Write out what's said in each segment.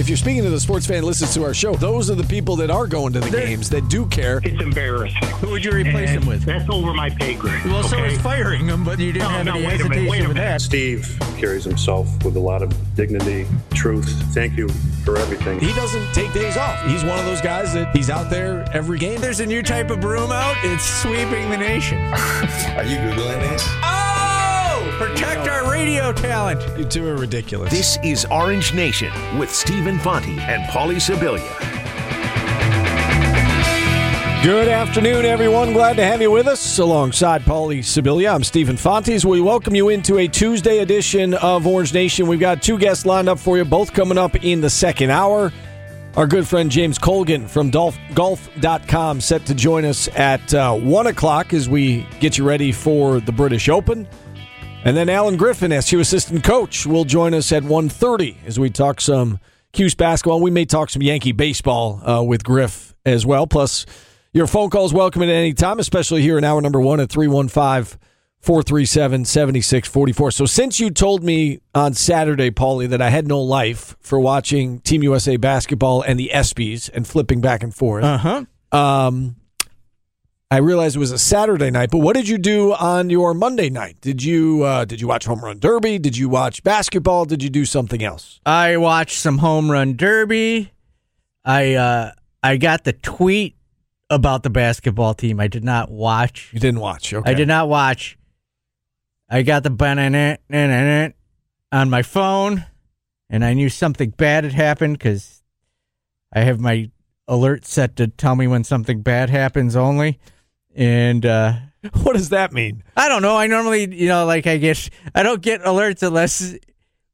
if you're speaking to the sports fan that listens to our show, those are the people that are going to the games that do care. It's embarrassing. Who would you replace And him with? That's over my pay grade. Well, so okay? is firing him, but you didn't No, have no, any wait a minute, wait a with that. Steve carries himself with a lot of dignity, truth. Thank you for everything. He doesn't take days off. He's one of those guys that he's out there every game. There's a new type of broom out. It's sweeping the nation. Are you Googling this? Oh! Protect our radio talent. You two are ridiculous. This is Orange Nation with Steve Infanti and Paulie Sibilia. Good afternoon, everyone. Glad to have you with us alongside Paulie Sibilia. I'm Stephen Fontes. We welcome you into a Tuesday edition of Orange Nation. We've got two guests lined up for you, both coming up in the second hour. Our good friend James Colgan from Dolph, golf.com set to join us at uh, 1 o'clock as we get you ready for the British Open. And then Alan Griffin, SU assistant coach, will join us at 1.30 as we talk some Cuse basketball. We may talk some Yankee baseball uh, with Griff as well. Plus, your phone calls welcome at any time, especially here in hour number one at 315 437 7644. So, since you told me on Saturday, Paulie, that I had no life for watching Team USA basketball and the ESPYs and flipping back and forth, Uh huh. um, I realized it was a Saturday night. But what did you do on your Monday night? Did you uh, did you watch Home Run Derby? Did you watch basketball? Did you do something else? I watched some home run derby. I uh, I got the tweet about the basketball team. I did not watch. You didn't watch. Okay. I did not watch. I got the banana on my phone, and I knew something bad had happened because I have my alert set to tell me when something bad happens only. And uh, What does that mean? I don't know. I normally, you know, like I get, I don't get alerts unless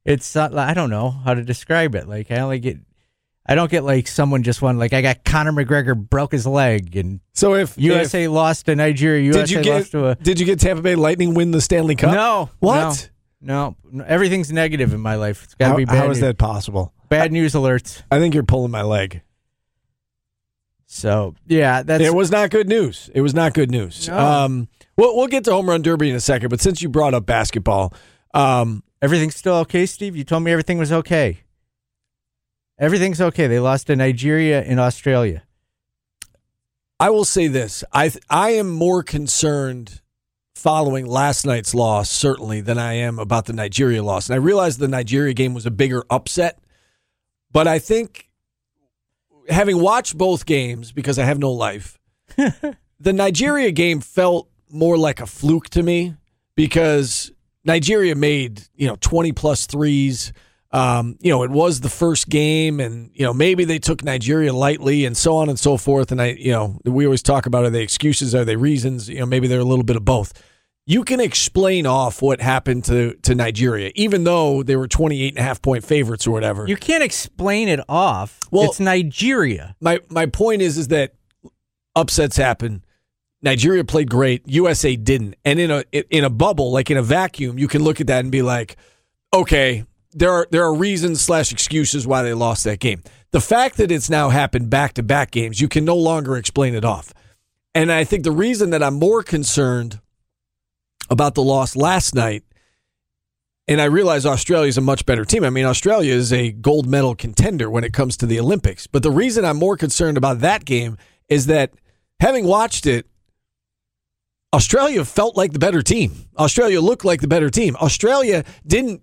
it's not. I don't know how to describe it. Like I only get, I don't get like someone just won. Like I got Conor McGregor broke his leg and So if USA if- lost to Nigeria. USA did you get lost to a did you get Tampa Bay Lightning win the Stanley Cup? no. What? No, no, everything's negative in my life. It's got to be bad. how is news. that possible? Bad news alerts. I think you're pulling my leg. So yeah, that's it was not good news. It was not good news. No. Um, we'll we'll get to home run derby in a second, but since you brought up basketball, um, everything's still okay, Steve. You told me everything was okay. Everything's okay. They lost to Nigeria and Australia. I will say this: I th- I am more concerned following last night's loss certainly than I am about the Nigeria loss. And I realize the Nigeria game was a bigger upset, but I think having watched both games because I have no life, the Nigeria game felt more like a fluke to me because Nigeria made you know twenty plus threes. Um, you know, it was the first game, and you know maybe they took Nigeria lightly, and so on and so forth. And I, you know, we always talk about are they excuses, are they reasons? You know, maybe they're a little bit of both. You can explain off what happened to to Nigeria, even though they were 28 and a half point favorites or whatever. You can't explain it off. Well- it's Nigeria. my my point is is that upsets happen. Nigeria played great, USA didn't, and in a in a bubble, like in a vacuum, you can look at that and be like, okay, there are there are reasons slash excuses why they lost that game. The fact that it's now happened back to back games, you can no longer explain it off. And I think the reason that I'm more concerned about the loss last night, and I realize Australia is a much better team. I mean, Australia is a gold medal contender when it comes to the Olympics. But the reason I'm more concerned about that game is that having watched it, Australia felt like the better team. Australia looked like the better team. Australia didn't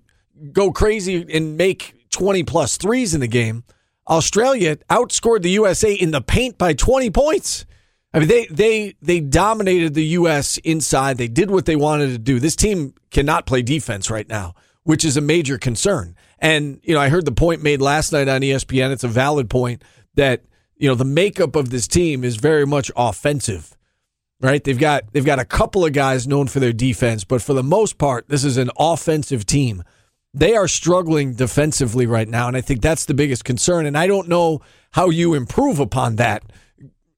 go crazy and make 20 plus threes in the game. Australia outscored the USA in the paint by 20 points. I mean, they they they dominated the U.S. inside. They did what they wanted to do. This team cannot play defense right now, which is a major concern. And you know, I heard the point made last night on ESPN. It's a valid point that you know the makeup of this team is very much offensive. Right? They've got they've got a couple of guys known for their defense, but for the most part, this is an offensive team. They are struggling defensively right now, and I think that's the biggest concern. And I don't know how you improve upon that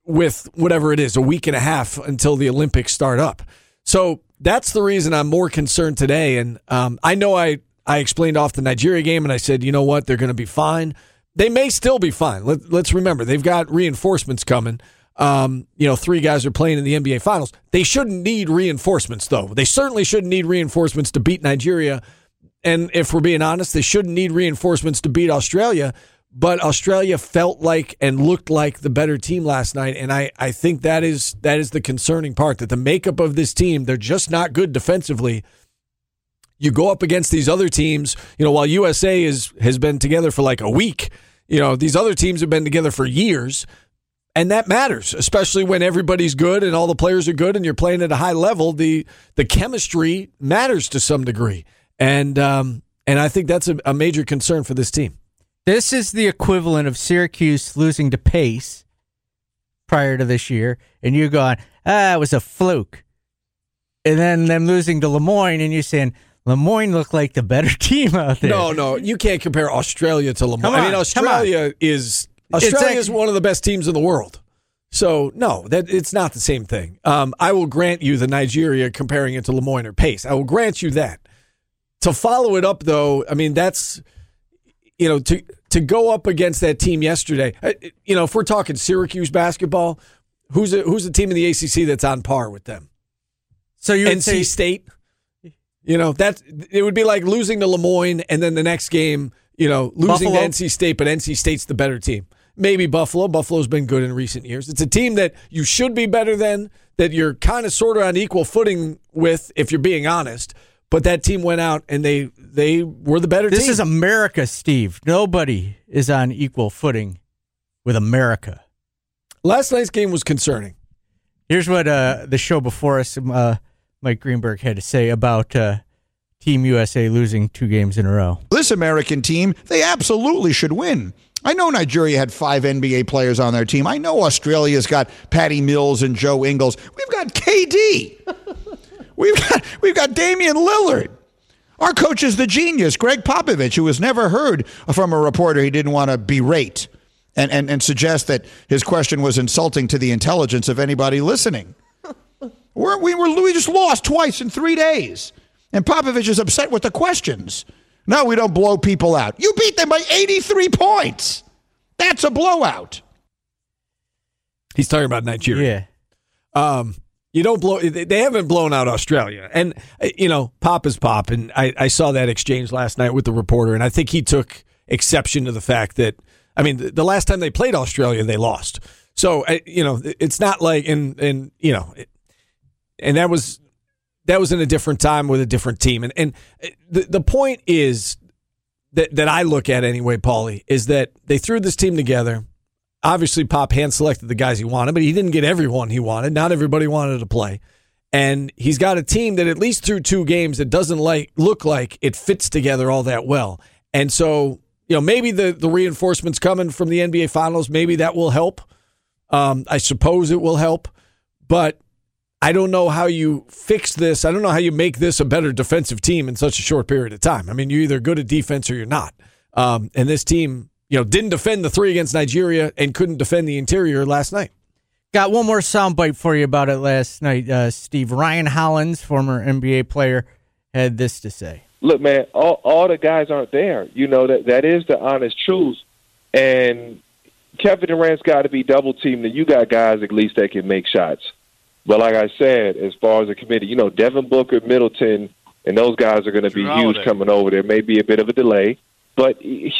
with whatever it is, a week and a half until the Olympics start up. So that's the reason I'm more concerned today. And um, I know I, I explained off the Nigeria game and I said, you know what, they're going to be fine. They may still be fine. Let, let's remember, they've got reinforcements coming. Um, you know, three guys are playing in the NBA Finals. They shouldn't need reinforcements, though. They certainly shouldn't need reinforcements to beat Nigeria. And if we're being honest, they shouldn't need reinforcements to beat Australia. But Australia felt like and looked like the better team last night, and I, I think that is that is the concerning part that the makeup of this team they're just not good defensively. You go up against these other teams, you know, while USA is has been together for like a week, you know, these other teams have been together for years, and that matters, especially when everybody's good and all the players are good and you're playing at a high level. The the chemistry matters to some degree, and um, and I think that's a, a major concern for this team. This is the equivalent of Syracuse losing to Pace prior to this year, and you going, ah, it was a fluke. And then them losing to Le Moyne, and you saying, Le Moyne looked like the better team out there. No, no, you can't compare Australia to Le Moyne. I mean, Australia is Australia is one of the best teams in the world. So no, that it's not the same thing. Um, I will grant you the Nigeria comparing it to Le Moyne or Pace. I will grant you that. To follow it up, though, I mean that's you know to to go up against that team yesterday. uh, You know, if we're talking Syracuse basketball, who's a, who's the team in the ACC that's on par with them? So you NC say State. You know that it would be like losing to Le Moyne and then the next game, you know, losing Buffalo? to NC State, but NC State's the better team. Maybe Buffalo. Buffalo's been good in recent years. It's a team that you should be better than, that you're kind of sort of on equal footing with, if you're being honest. But that team went out and they they were the better this team. This is America, Steve. Nobody is on equal footing with America. Last night's game was concerning. Here's what uh, the show before us, uh, Mike Greenberg, had to say about uh, Team USA losing two games in a row. This American team, they absolutely should win. I know Nigeria had five NBA players on their team. I know Australia's got Patty Mills and Joe Ingles. We've got KD. we've got we've got Damian Lillard. Our coach is the genius, Gregg Popovich, who has never heard from a reporter he didn't want to berate and, and, and suggest that his question was insulting to the intelligence of anybody listening. We're, we were we just lost twice in three days, and Popovich is upset with the questions. No, we don't blow people out. You beat them by 83 points. That's a blowout. He's talking about Nigeria. Yeah. Um, you don't blow. They haven't blown out Australia, and uh, you know, pop is pop. And I, I saw that exchange last night with the reporter, and I think he took exception to the fact that I mean, the, the last time they played Australia, they lost. So uh, you know, it's not like and and you know, and that was that was in a different time with a different team. And and uh, the the point is that that I look at anyway, Paulie, is that they threw this team together obviously Pop hand selected the guys he wanted, but he didn't get everyone he wanted. Not everybody wanted to play. And he's got a team that at least through two games that doesn't like look like it fits together all that well. And so, you know, maybe the the reinforcements coming from the NBA finals, maybe that will help. Um, I suppose it will help, but I don't know how you fix this. I don't know how you make this a better defensive team in such a short period of time. I mean, you're either good at defense or you're not. Um, and this team you know, didn't defend the three against Nigeria and couldn't defend the interior last night. Got one more soundbite for you about it last night, uh, Steve. Ryan Hollins, former NBA player, had this to say. Look, man, all, all the guys aren't there. You know that that is the honest truth. And Kevin Durant's got to be double teamed. And you got guys at least that can make shots. But like I said, as far as the committee, you know, Devin Booker, Middleton, and those guys are going to be huge coming over. There may be a bit of a delay. But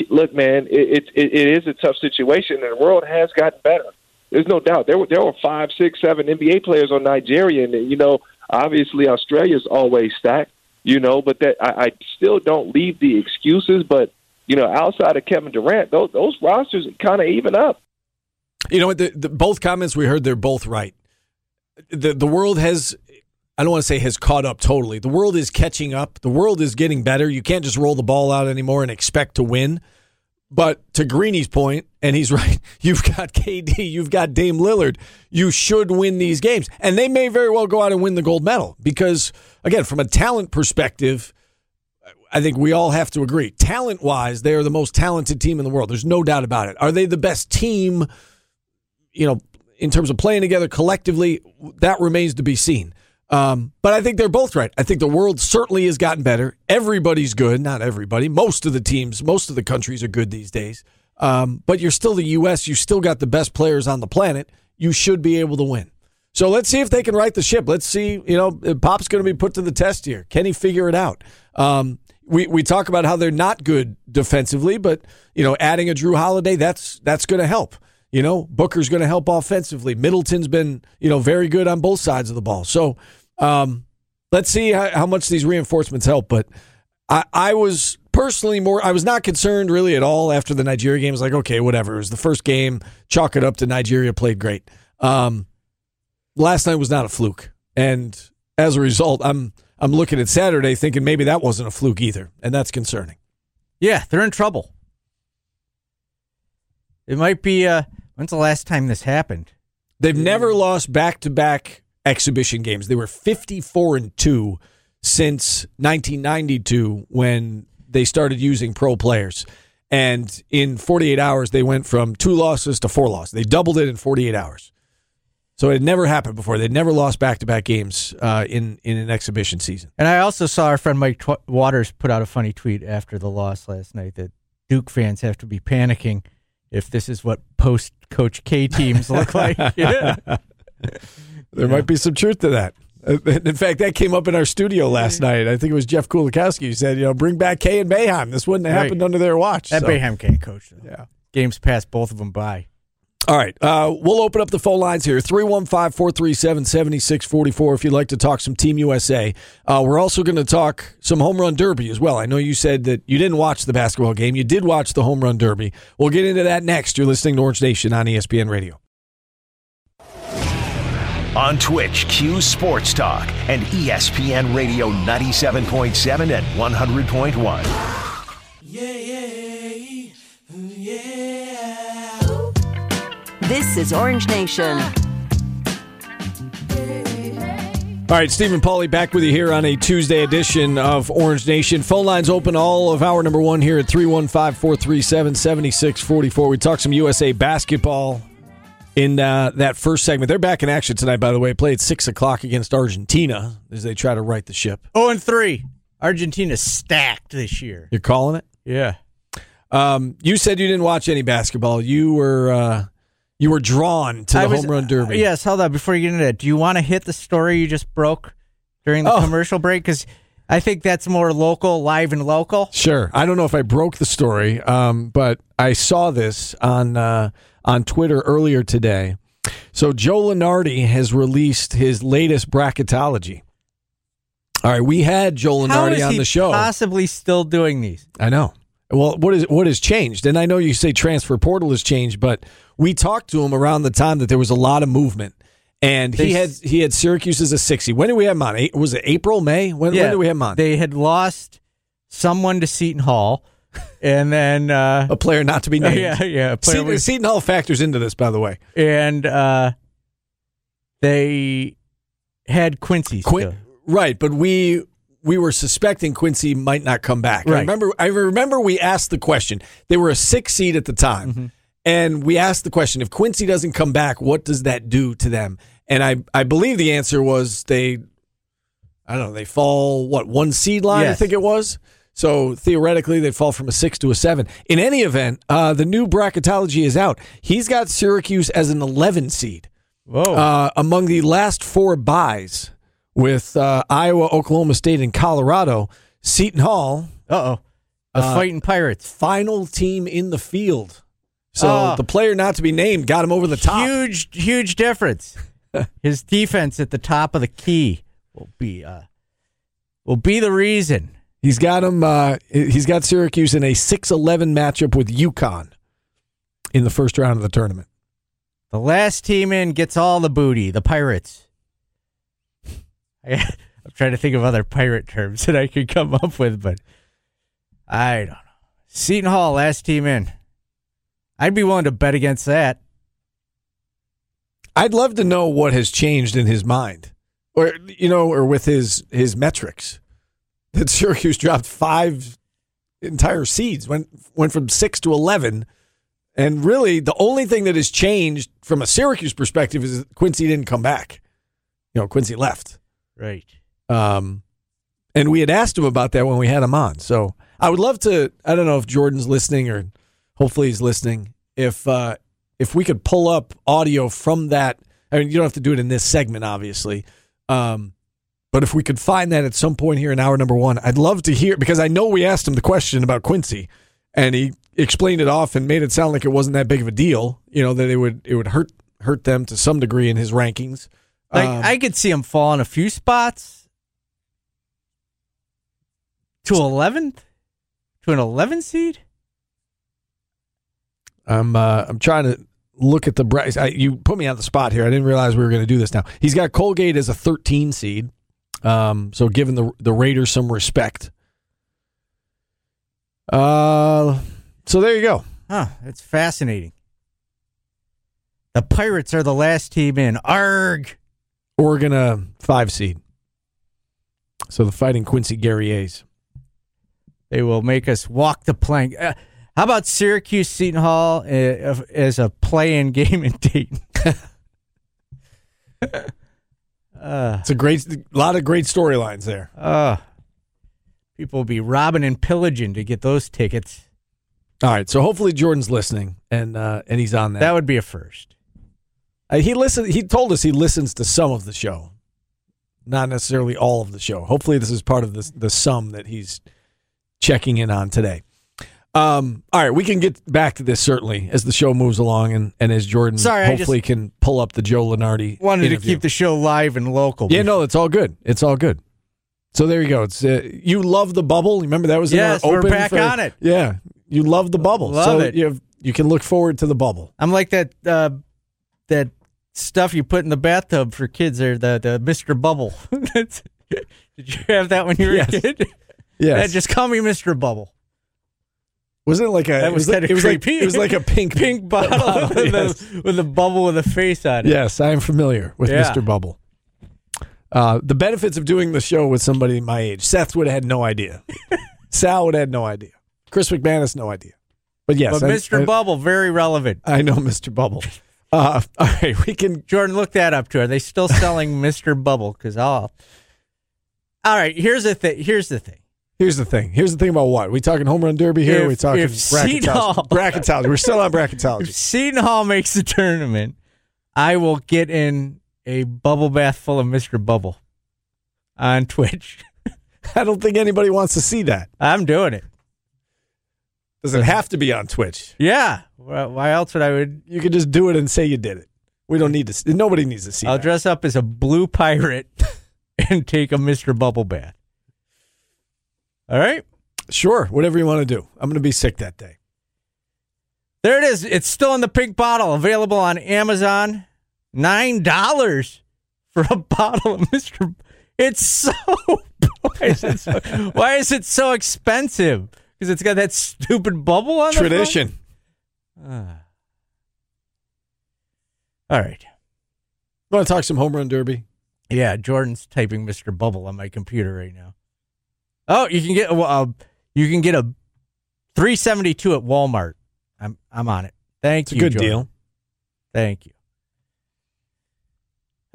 look, man, it, it it is a tough situation, and the world has gotten better. There's no doubt. There were there were five, six, seven NBA players on Nigeria, and you know, obviously Australia's always stacked. You know, but that I, I still don't leave the excuses. But you know, outside of Kevin Durant, those those rosters kind of even up. You know? The, the, both comments we heard, they're both right. The the world has I don't want to say has caught up totally. The world is catching up. The world is getting better. You can't just roll the ball out anymore and expect to win. But to Greeny's point, and he's right, you've got KD, you've got Dame Lillard. You should win these games. And they may very well go out and win the gold medal because, again, from a talent perspective, I think we all have to agree. Talent wise, they are the most talented team in the world. There's no doubt about it. Are they the best team, you know, in terms of playing together collectively? That remains to be seen. Um, but I think they're both right. I think the world certainly has gotten better. Everybody's good. Not everybody. Most of the teams, most of the countries are good these days. Um, but you're still the U.S. You still got the best players on the planet. You should be able to win. So let's see if they can right the ship. Let's see. You know, Pop's going to be put to the test here. Can he figure it out? Um, we we talk about how they're not good defensively, but you know, adding a Jrue Holiday that's that's going to help. You know, Booker's going to help offensively. Middleton's been you know very good on both sides of the ball. So um, let's see how, how much these reinforcements help. But I, I was personally more I was not concerned really at all after the Nigeria game. I was like, okay, whatever. It was the first game. Chalk it up to Nigeria played great. Um, last night was not a fluke, and as a result, I'm I'm looking at Saturday thinking maybe that wasn't a fluke either, and that's concerning. Yeah, they're in trouble. It might be. Uh, when's the last time this happened? They've never lost back to back exhibition games. They were 54 and 2 since 1992 when they started using pro players. And in 48 hours, they went from two losses to four losses. They doubled it in 48 hours. So it had never happened before. They'd never lost back to back games uh, in in an exhibition season. And I also saw our friend Mike Tw- Waters put out a funny tweet after the loss last night that Duke fans have to be panicking if this is what post Coach K teams look like. Yeah. There might be some truth to that. Uh, In fact, that came up in our studio last night. I think it was Jeff Kulikowski who said, you know, bring back K and Boeheim. This wouldn't have Right. happened under their watch. That So- Boeheim can't coach. Though. Yeah. Games passed both of them by. All right. Uh, we'll open up the phone lines here 315 437 7644 if you'd like to talk some Team USA. Uh, we're also going to talk some home run derby as well. I know you said that you didn't watch the basketball game, you did watch the home run derby. We'll get into that next. You're listening to Orange Nation on ESPN Radio. On Twitch, Q Sports Talk and ESPN Radio 97.7 and 100.1. This is Orange Nation. All right, Stephen Paulie back with you here on a Tuesday edition of Orange Nation. Phone lines open all of hour number one here at 315 437 7644. We talk some USA basketball in uh, that first segment. They're back in action tonight, by the way. Play at 6 o'clock against Argentina as they try to right the ship. Oh, and three. Argentina stacked this year. You're calling it? Yeah. Um, you said you didn't watch any basketball. You were uh, you were drawn to the I was- home run derby. uh, yes, hold on. Before you get into that, do you want to hit the story you just broke during the Oh. commercial break? Because I think that's more local, live and local. Sure. I don't know if I broke the story, um, but I saw this on uh, on Twitter earlier today. So Joe Lunardi has released his latest bracketology. All right, we had Joe How Lunardi on he the show. possibly still doing these? I know. Well, what is what has changed? And I know you say transfer portal has changed, but we talked to him around the time that there was a lot of movement, and he had he had Syracuse as a sixty. When did we have him on? Was it April, May? When, when did we have him on? They had lost someone to Seton Hall, and then uh, a player not to be named. yeah, yeah, a player Seton, Seton Hall factors into this, by the way. and uh, they had Quincy. still. Quin- right, but we we were suspecting Quincy might not come back. I remember I remember we asked the question. They were a six seed at the time. Mm-hmm. And we asked the question, if Quincy doesn't come back, what does that do to them? And I, I believe the answer was they I don't know, they fall what, one seed line, I think it was. So theoretically they fall from a six to a seven. In any event, uh, the new bracketology is out. He's got Syracuse as an eleven seed Whoa! uh, among the last four buys with uh, Iowa, Oklahoma State, and Colorado. Seton Hall, Uh oh, the fighting Pirates. final team in the field. So Oh. the player not to be named got him over the top. Huge, huge difference. His defense at the top of the key will be uh, will be the reason. He's got him. Uh, he's got Syracuse in a 6-11 matchup with UConn in the first round of the tournament. The last team in gets all the booty. The Pirates. I, I'm trying to think of other pirate terms that I could come up with, but I don't know. Seton Hall, last team in. I'd be willing to bet against that. I'd love to know what has changed in his mind, or you know, or with his his metrics. That Syracuse dropped five entire seeds, went went from six to eleven, and really the only thing that has changed from a Syracuse perspective is that Quincy didn't come back. You know, Quincy left. Right. Um, and we had asked him about that when we had him on. So I would love to. I don't know if Jordan's listening or hopefully he's listening. If uh, if we could pull up audio from that, I mean, you don't have to do it in this segment, obviously. Um, But if we could find that at some point here in hour number one, I'd love to hear because I know we asked him the question about Quincy, and he explained it off and made it sound like it wasn't that big of a deal. You know that it would it would hurt hurt them to some degree in his rankings. Like Um, I could see him falling a few spots to eleventh, to an eleven seed. I'm uh, I'm trying to look at the Bryce. You put me on the spot here. I didn't realize we were going to do this now. He's got Colgate as a 13 seed. Um, so giving the the Raiders some respect. Uh, so there you go. Huh, it's fascinating. The Pirates are the last team in. Arg. Oregon a five seed. So the Fighting Quincy Guerriers. They will make us walk the plank. Uh, how about Syracuse Seton Hall uh, as a play-in game in Dayton? uh, It's a great, a lot of great storylines there. uh, people will be robbing and pillaging to get those tickets. All right, so hopefully Jordan's listening and uh, and he's on that. That would be a first. Uh, he listened. He told us he listens to some of the show, not necessarily all of the show. Hopefully, this is part of the the sum that he's checking in on today. Um, all right, we can get back to this certainly as the show moves along and, and as Jordan Sorry, I hopefully can pull up the Joe Lunardi. Wanted interview. to keep the show live and local. Yeah, no, it's all good. It's all good. So there you go. It's uh, you love the bubble. Remember that was in Yes, our we're open back for- on it. Yeah, you love the bubble. Love so it. You have, you can look forward to the bubble. I'm like that uh, that stuff you put in the bathtub for kids or the the Mr. Bubble. That's- Did you have that when you were Yes. a kid? Yes. Just call me Mr. Bubble. Wasn't it like a? That it was like, it was like it was like a pink Pink bottle, with, yes. a, with a bubble with a face on it. Yes, I am familiar with Yeah. Mr. Bubble. Uh, the benefits of doing the show with somebody my age. Seth would have had no idea. Sal would have had no idea. Chris McManus, no idea. But yes, but I- Mr. I, Bubble, very relevant. I know Mr. Bubble. Uh, all right, we can. Jordan, look that up to. Are they still selling Mr. Bubble? Because I'll. All right, here's the thing. Here's the thing. Here's the thing. Here's the thing about what we talking home run derby here. If- we talking if bracketology. Bracketology. We're still on bracketology. If. Seton Hall makes the tournament, I will get in a bubble bath full of Mr. Bubble on Twitch. I don't think anybody wants to see that. I'm doing it. Does it have to be on Twitch? Yeah. Why why else would I would? You could just do it and say you did it. We don't need to. see- Nobody needs to see. I'll that. dress up as a blue pirate and take a Mr. Bubble bath. All right. Sure, whatever you want to do. I'm going to be sick that day. There it is. It's still in the pink bottle, available on Amazon. Nine dollars for a bottle of Mr. It's so why is it so, why is it so expensive? Because it's got that stupid bubble on the front? Tradition. Ah. All right. Want to talk some home run derby? Yeah, Jordan's typing Mr. Bubble on my computer right now. Oh, you can get well, uh, you can get a 372 at Walmart. I'm I'm on it. Thank It's a you. good Jordan. deal. Thank you.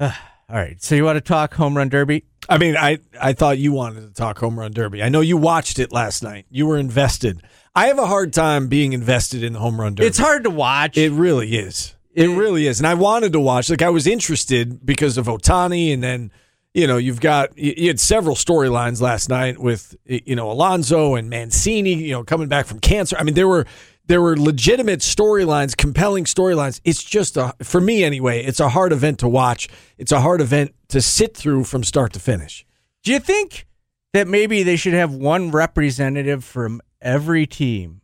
All right. So you want to talk home run derby? I mean, I, I thought you wanted to talk home run derby. I know you watched it last night. You were invested. I have a hard time being invested in the home run derby. It's hard to watch. It really is. It really is. And I wanted to watch. Like I was interested because of Ohtani, and then you know you've got you had several storylines last night with you know Alonso and Mancini. You know coming back from cancer. I mean there were there were legitimate storylines, compelling storylines. It's just a for me anyway. It's a hard event to watch. It's a hard event to sit through from start to finish. Do you think that maybe they should have one representative from every team?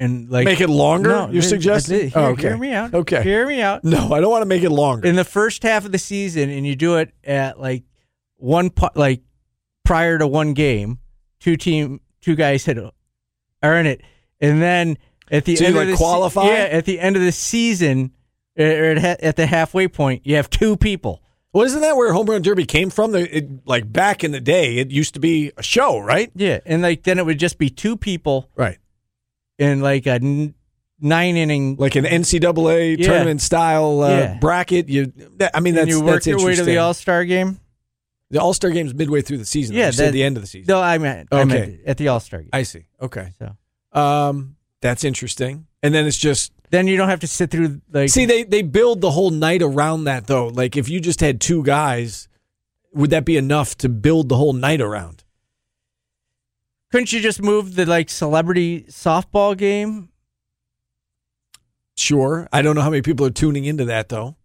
And like Make it longer? No, You're suggesting? th- Oh, Hear, okay. hear me out. Okay. Hear me out. No, I don't want to make it longer. in the first half of the season and you do it at like one like prior to one game two team two guys hit earn it and then at the So end like, of the se- yeah at the end of the season uh, or at, ha- at the halfway point you have two people Well, isn't that where home run derby came from? The- It, like back in the day, it used to be a show, right? yeah and like then it would just be two people Right. In like a n- nine inning Like an NCAA Yeah. tournament style uh, Yeah. bracket. You, I mean, and that's you work that's your way to the all-star game The All Star game's midway through the season. yeah that- the end of the season. no i meant, I Okay. meant at the all-star game I see. Okay, so um, that's interesting. And then it's just then you don't have to sit through like see they they build the whole night around that though. Like if you just had two guys, would that be enough to build the whole night around? Couldn't you just move the like celebrity softball game? Sure. I don't know how many people are tuning into that though.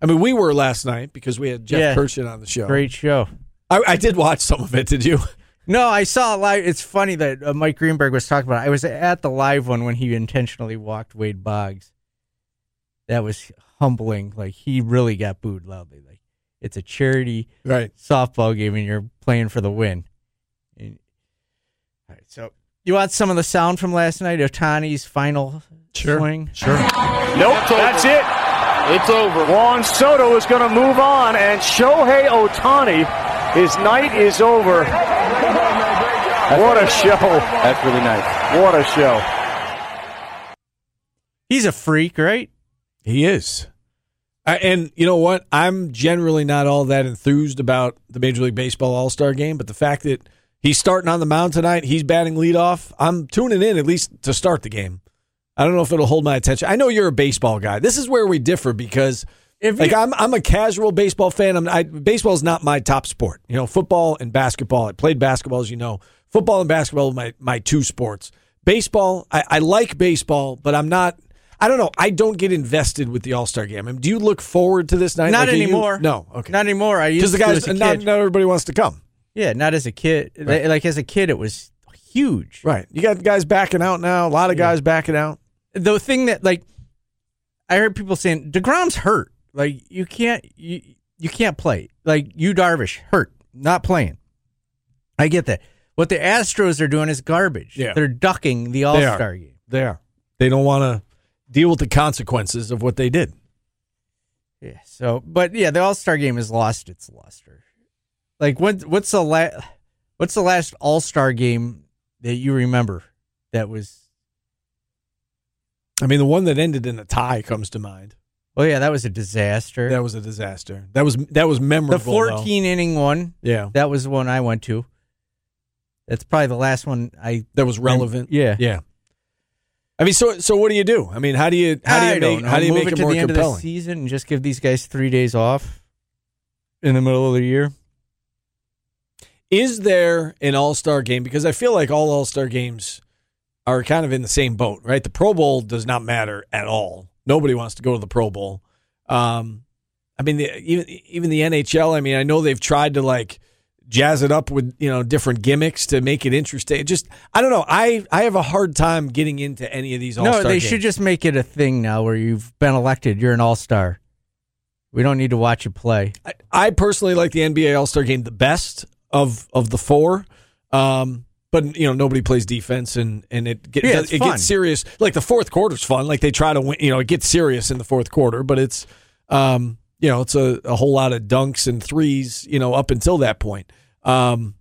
I mean, we were last night because we had Jeff Yeah. On the show. Great show. I, I did watch some of it. Did you? No, I saw a live. It's funny that uh, Mike Greenberg was talking about. It. I was at the live one when he intentionally walked Wade Boggs. That was humbling. Like he really got booed loudly. Like it's a charity Right. softball game and you're playing for the win. And- all right, so you want some of the sound from last night? Ohtani's final swing. Sure. Nope, that's it. It's over. Juan Soto is going to move on, and Shohei Ohtani, his night is over. what a show. That's really nice. What a show. He's a freak, right? He is. I, and you know what? I'm generally not all that enthused about the Major League Baseball All Star game, but the fact that he's starting on the mound tonight, he's batting leadoff, I'm tuning in at least to start the game. I don't know if it'll hold my attention. I know you're a baseball guy. This is where we differ because If like I'm I'm a casual baseball fan. I'm I, baseball is not my top sport. You know, football and basketball. I played basketball, as you know. Football and basketball are my my two sports. Baseball, I, I like baseball, but I'm not. I don't know. I don't get invested with the All Star game. I mean, do you look forward to this night? Not Like, are you- anymore. no, okay. Not anymore. I used because the to guys, not, not everybody wants to come. Yeah, not as a kid. Right. Like as a kid, it was huge. Right. You got guys backing out now. A lot of guys backing out. The thing that like I heard people saying Degrom's hurt. Like you can't you you can't play. Like you Darvish hurt, not playing. I get that. What the Astros are doing is garbage. Yeah. They're ducking the All. Star game. They are. They don't want to deal with the consequences of what they did. Yeah. So, but yeah, the All Star game has lost its luster. Like, what? What's the last What's the last All Star game that you remember that was? I mean, the one that ended in a tie comes to mind. Oh yeah, that was a disaster. That was a disaster. That was that was the memorable. though. 14 inning one. Yeah. That was the one I went to. That's probably the last one I. that was relevant. Yeah. yeah. I mean, so so what do you do? I mean, how do you how do you I make how do you Move make it it to more the end of the season and just give these guys three days off in the middle of the year? Is there an All Star game? Because I feel like all All Star games are kind of in the same boat, right? The Pro Bowl does not matter at all. Nobody wants to go to the Pro Bowl. Um, I mean, the, even even the NHL. I mean, I know they've tried to like jazz it up with you know different gimmicks to make it interesting. Just I don't know. I I have a hard time getting into any of these All No, they games. should just make it a thing now where you've been elected, you're an all star. We don't need to watch you play. I, I personally like the NBA All Star game the best of of the four. Um, but you know nobody plays defense and and it get, Yeah, it gets serious. Like the fourth quarter's fun. Like they try to win. You know it gets serious in the fourth quarter, but it's um you know it's a, a whole lot of dunks and threes. You know up until that point. Um,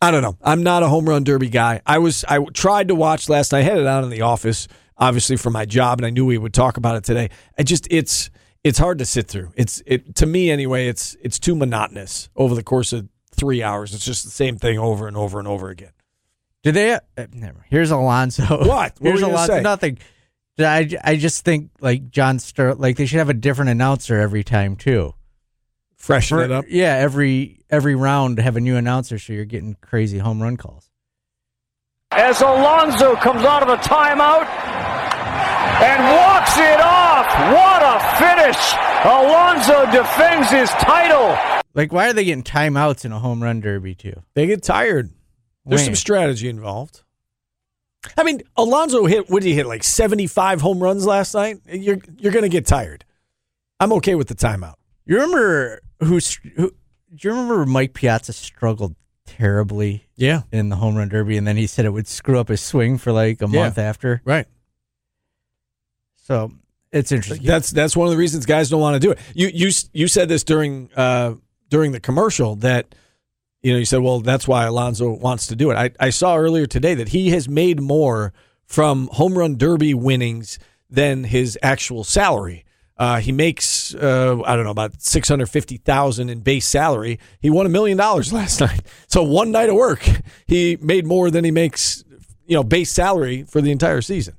I don't know. I'm not a home run derby guy. I was I tried to watch last night. I had it out in the office, obviously for my job, and I knew we would talk about it today. I just it's it's hard to sit through. It's it to me anyway. It's it's too monotonous over the course of three hours. It's just the same thing over and over and over again. Do they? Uh, never. Here's Alonso. What? What Here's were you Alonso. say? Nothing. I, I just think like John Ster like they should have a different announcer every time too. Freshen For- it up. Yeah, every every round have a new announcer, so you're getting crazy home run calls. As Alonso comes out of a timeout and walks it off. What a finish. Alonso defends his title. Like, why are they getting timeouts in a home run derby too? They get tired. There's When? some strategy involved. I mean, Alonso hit. What did he hit? Like 75 home runs last night. You're you're going to get tired. I'm okay with the timeout. You remember who? who do you remember Mike Piazza struggled terribly Yeah. in the home run derby, and then he said it would screw up his swing for like a Yeah. month after. Right. So it's interesting. That's that's one of the reasons guys don't want to do it. You you you said this during uh during the commercial that you know you said well that's why Alonso wants to do it. I I saw earlier today that he has made more from home run derby winnings than his actual salary. Uh, he makes uh, I don't know about six hundred fifty thousand in base salary. He won a million dollars last night. So one night of work, he made more than he makes you know base salary for the entire season.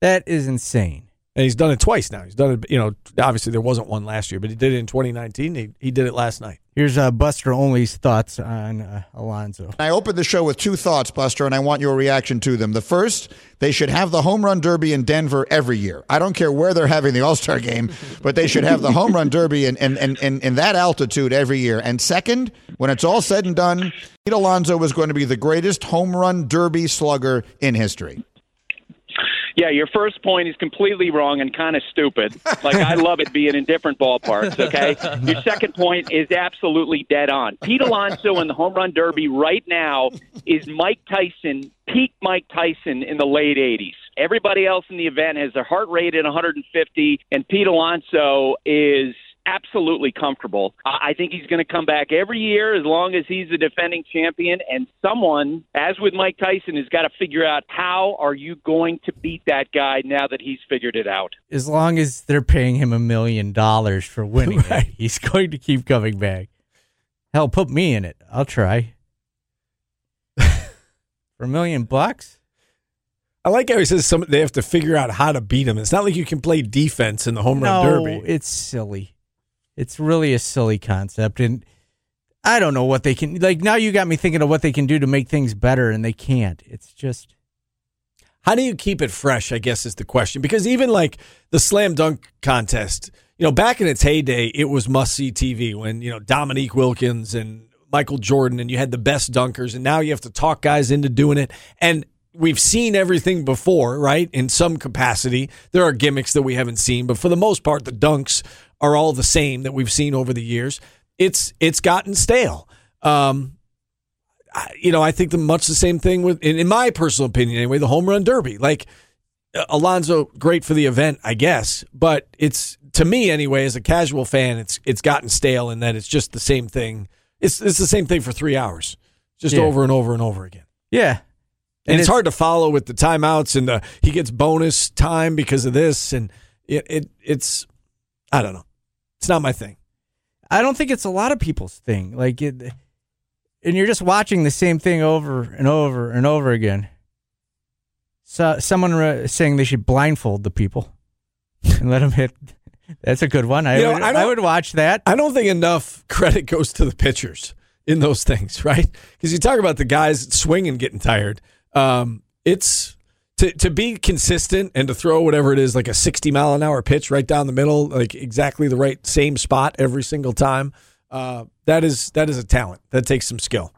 That is insane. And he's done it twice now. He's done it, you know, obviously there wasn't one last year, but he did it in 2019. He, he did it last night. Here's uh, Buster Olney's thoughts on uh, Alonso. I opened the show with two thoughts, Buster, and I want your reaction to them. The first, they should have the home run derby in Denver every year. I don't care where they're having the All Star game, but they should have the home run derby in, in, in, in, in that altitude every year. And second, when it's all said and done, Pete Alonso is going to be the greatest home run derby slugger in history. Yeah, your first point is completely wrong and kind of stupid. Like I love it being in different ballparks. Okay, your second point is absolutely dead on. Pete Alonso in the home run derby right now is Mike Tyson, peak Mike Tyson in the late '80s. Everybody else in the event has their heart rate at 150, and Pete Alonso is absolutely comfortable. I think he's going to come back every year as long as he's the defending champion. And someone, as with Mike Tyson, has got to figure out how are you going to beat that guy now that he's figured it out. As long as they're paying him a million dollars for winning it, he's going to keep coming back. Hell, put me in it. I'll try. for a million bucks? I like how he says some they have to figure out how to beat him. It's not like you can play defense in the home run derby. it's silly. It's really a silly concept, and I don't know what they can like. Now you got me thinking of what they can do to make things better, and they can't. It's just How do you keep it fresh? I guess is the question. Because even like the slam dunk contest, you know, back in its heyday, it was must see TV when you know Dominique Wilkins and Michael Jordan, and you had the best dunkers, and now you have to talk guys into doing it. And we've seen everything before, right? In some capacity, there are gimmicks that we haven't seen, but for the most part, the dunks are all the same that we've seen over the years. It's it's gotten stale. Um, I, you know, I think the much the same thing with, in, in my personal opinion, anyway, the home run derby. Like uh, Alonso, great for the event, I guess, but it's to me anyway, as a casual fan, it's it's gotten stale in that it's just the same thing. It's it's the same thing for three hours, just Yeah. over and over and over again. yeah. And, it's, hard to follow with the timeouts and the he gets bonus time because of this, and it, it it's I don't know, it's not my thing. I don't think it's a lot of people's thing. Like, it, and you're just watching the same thing over and over and over again. So, someone re- saying they should blindfold the people and let them hit. That's a good one. I, You know, would, I I, would watch that. I don't think enough credit goes to the pitchers in those things, right? Because you talk about the guys swinging, getting tired. Um, it's to to be consistent and to throw whatever it is, like a sixty mile an hour pitch right down the middle, like exactly the right same spot every single time. Uh, that is that is a talent. That takes some skill.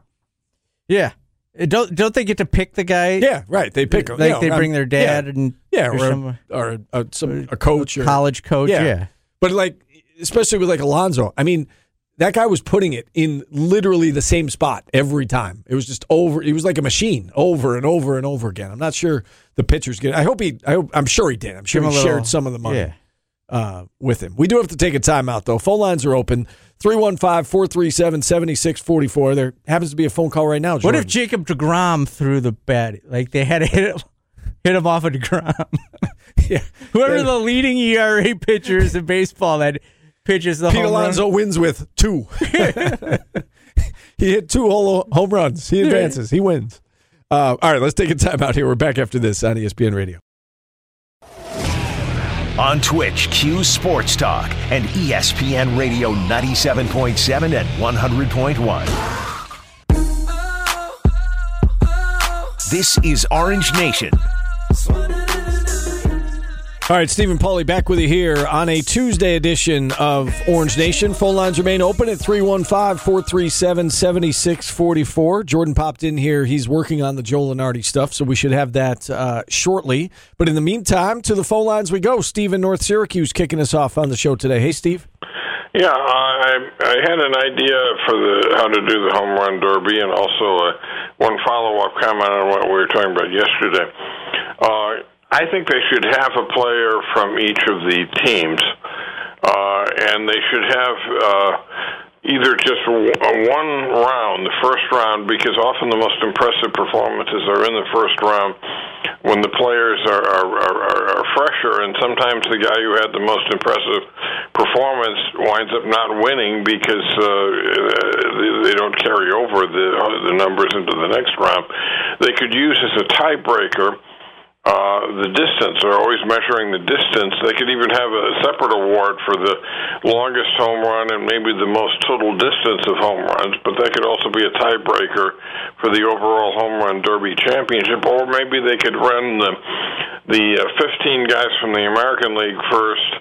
Yeah. Don't don't they get to pick the guy? Yeah, right. They pick Like you know, they bring their dad yeah. and yeah, or or, some- or, a, a, some, a coach or college coach. Yeah. But like, especially with like Alonso, I mean, that guy was putting it in literally the same spot every time. It was just over. He was like a machine, over and over and over again. I'm not sure the pitchers get. I hope he. I hope. I'm sure he did. I'm sure he a shared some of the money. Yeah. Uh, with him. We do have to take a timeout, though. Phone lines are open 315 437 7644. There happens to be a phone call right now. What if Jacob Degrom threw the bat? Like they had to hit him, hit him off of Degrom. yeah. Whoever the leading ERA pitcher is in baseball that pitches the Pete home Alonso run. wins with two. he hit two holo- home runs. He advances. He wins. Uh, all right, let's take a time out here. We're back after this on ESPN Radio. On Twitch, Q Sports Talk and ESPN Radio 97.7 and 100.1. This is Orange Nation. All right, Stephen Paulie back with you here on a Tuesday edition of Orange Nation. Phone lines remain open at 315 437 7644. Jordan popped in here. He's working on the Joe Lunardi stuff, so we should have that uh, shortly. But in the meantime, to the phone lines we go. Steve in North Syracuse kicking us off on the show today. Hey, Steve. Yeah, I I had an idea for the how to do the home run derby, and also uh, one follow up comment on what we were talking about yesterday. Uh, I think they should have a player from each of the teams, uh, and they should have uh, either just uh, one round, the first round, because often the most impressive performances are in the first round when the players are, are, are, are- fresher, and sometimes the guy who had the most impressive performance winds up not winning because uh, they, they don't carry over the, the numbers into the next round. They could use as a tiebreaker uh, the distance. They're always measuring the distance. They could even have a separate award for the longest home run and maybe the most total distance of home runs, but that could also be a tiebreaker for the overall home run derby championship. Or maybe they could run the the uh, 15 guys from the American League first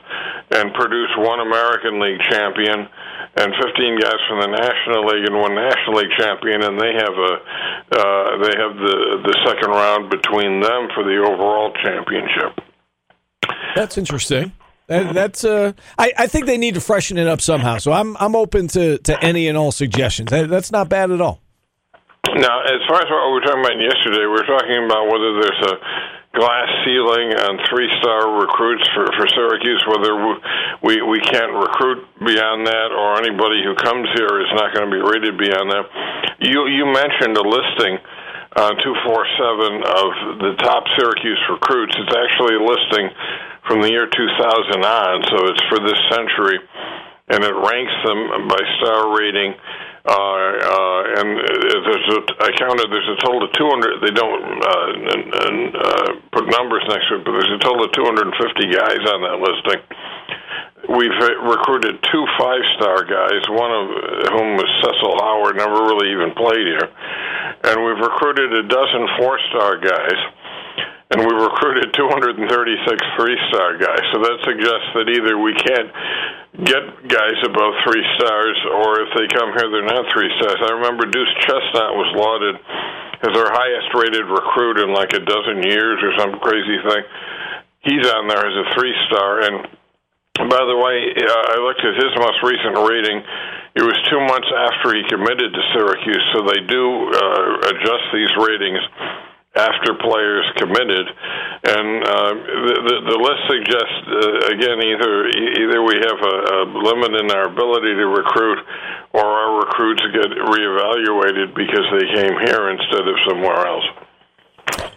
and produce one American League champion and 15 guys from the National League and one National League champion, and they have a uh, they have the the second round between them for the overall championship. That's interesting. That, that's uh, I, I think they need to freshen it up somehow. So I'm I'm open to, to any and all suggestions. That, that's not bad at all. Now, as far as what we were talking about yesterday, we were talking about whether there's a glass ceiling on three-star recruits for, for Syracuse, whether we we can't recruit beyond that, or anybody who comes here is not going to be rated beyond that. You you mentioned a listing on two four seven of the top Syracuse recruits. It's actually a listing from the year 2000 on, so it's for this century, and it ranks them by star rating. Uh, uh, and there's a, I counted. There's a total of 200. They don't uh, and, and, uh, put numbers next to it, but there's a total of 250 guys on that listing. We've recruited two five-star guys, one of whom was Cecil Howard, never really even played here, and we've recruited a dozen four-star guys and we recruited 236 three-star guys. So that suggests that either we can't get guys above three stars, or if they come here, they're not three stars. I remember Deuce Chestnut was lauded as our highest-rated recruit in like a dozen years or some crazy thing. He's on there as a three-star, and by the way, uh, I looked at his most recent rating. It was two months after he committed to Syracuse, so they do uh, adjust these ratings after players committed, and uh, the, the, the list suggests uh, again either either we have a, a limit in our ability to recruit, or our recruits get reevaluated because they came here instead of somewhere else.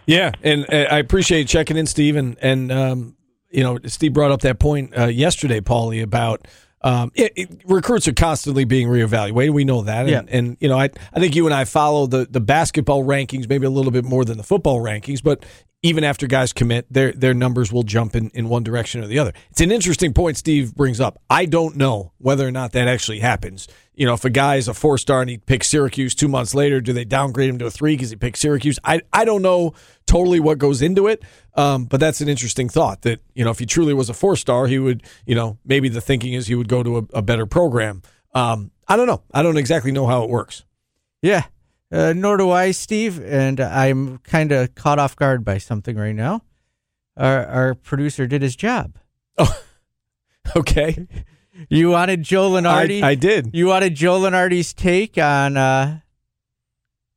Yeah, and uh, I appreciate checking in, Steve, and and um, you know Steve brought up that point uh, yesterday, Paulie, about um, it, it, recruits are constantly being reevaluated. We know that, and, Yeah. and you know, I I think you and I follow the the basketball rankings maybe a little bit more than the football rankings, but even after guys commit, their their numbers will jump in, in one direction or the other. It's an interesting point Steve brings up. I don't know whether or not that actually happens. You know, if a guy is a four star and he picks Syracuse two months later, do they downgrade him to a three because he picked Syracuse? I I don't know totally what goes into it. Um, but that's an interesting thought that, you know, if he truly was a four star, he would, you know, maybe the thinking is he would go to a, a better program. Um, I don't know. I don't exactly know how it works. Yeah. Uh, nor do I, Steve. And I'm kind of caught off guard by something right now. Our, our producer did his job. Oh, okay. You wanted Joe Lunardi. I, I did. You wanted Joe Lunardi's take on uh,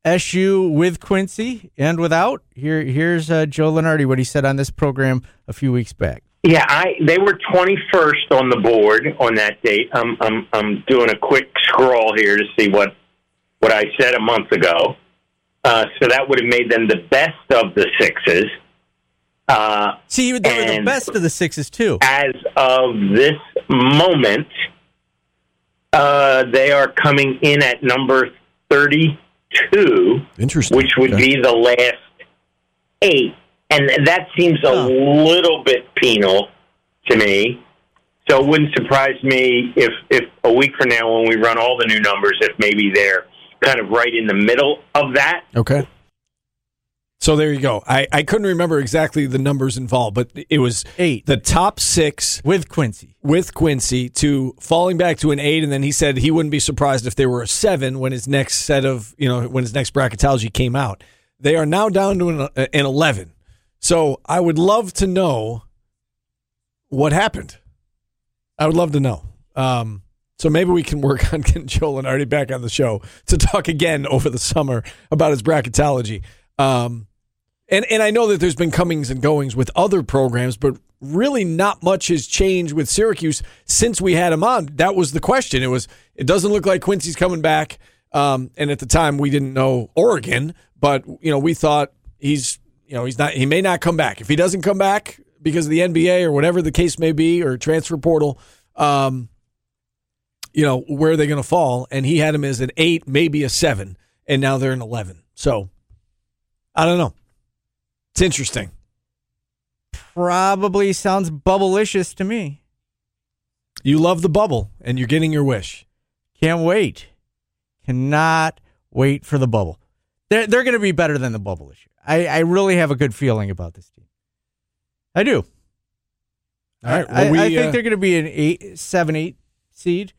SU with Quincy and without. Here, here's uh, Joe Lunardi what he said on this program a few weeks back. Yeah, I they were 21st on the board on that date. I'm I'm I'm doing a quick scroll here to see what what I said a month ago. Uh, so that would have made them the best of the sixes. Uh, See, they were the best of the sixes too. As of this moment, uh, they are coming in at number 32, Interesting. which would Okay. be the last eight. And that seems a little bit penal to me. So it wouldn't surprise me if, if a week from now, when we run all the new numbers, if maybe they're kind of right in the middle of that. Okay. So there you go. I, I couldn't remember exactly the numbers involved, but it was eight. The top six with Quincy. With Quincy to falling back to an eight, and then he said he wouldn't be surprised if they were a seven when his next set of you know when his next bracketology came out. They are now down to an, an eleven. So I would love to know what happened. I would love to know. Um, so maybe we can work on getting Joe Lunardi back on the show to talk again over the summer about his bracketology. Um, and and I know that there's been comings and goings with other programs, but really not much has changed with Syracuse since we had him on. That was the question. It was it doesn't look like Quincy's coming back. Um, and at the time we didn't know Oregon, but you know we thought he's you know he's not he may not come back. If he doesn't come back because of the NBA or whatever the case may be or transfer portal, um, you know where are they going to fall? And he had him as an eight, maybe a seven, and now they're an eleven. So I don't know. It's interesting. probably sounds bubblicious to me. You love the bubble, and you're getting your wish. Can't wait. Cannot wait for the bubble. They're they're going to be better than the bubble this year. I, I really have a good feeling about this team. I do. All right. I, Well, we, I think uh, they're going to be an eight, seven, eight seed.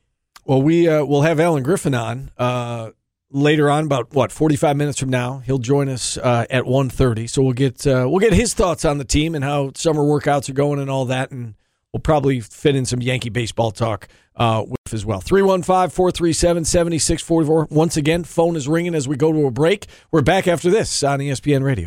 Well, we uh, will have Alan Griffin on uh, later on, about what forty five minutes from now. He'll join us uh, at 1.30. so we'll get uh, we'll get his thoughts on the team and how summer workouts are going and all that, and we'll probably fit in some Yankee baseball talk uh, with as well. 315-437-7644. Once again, phone is ringing as we go to a break. We're back after this on ESPN Radio.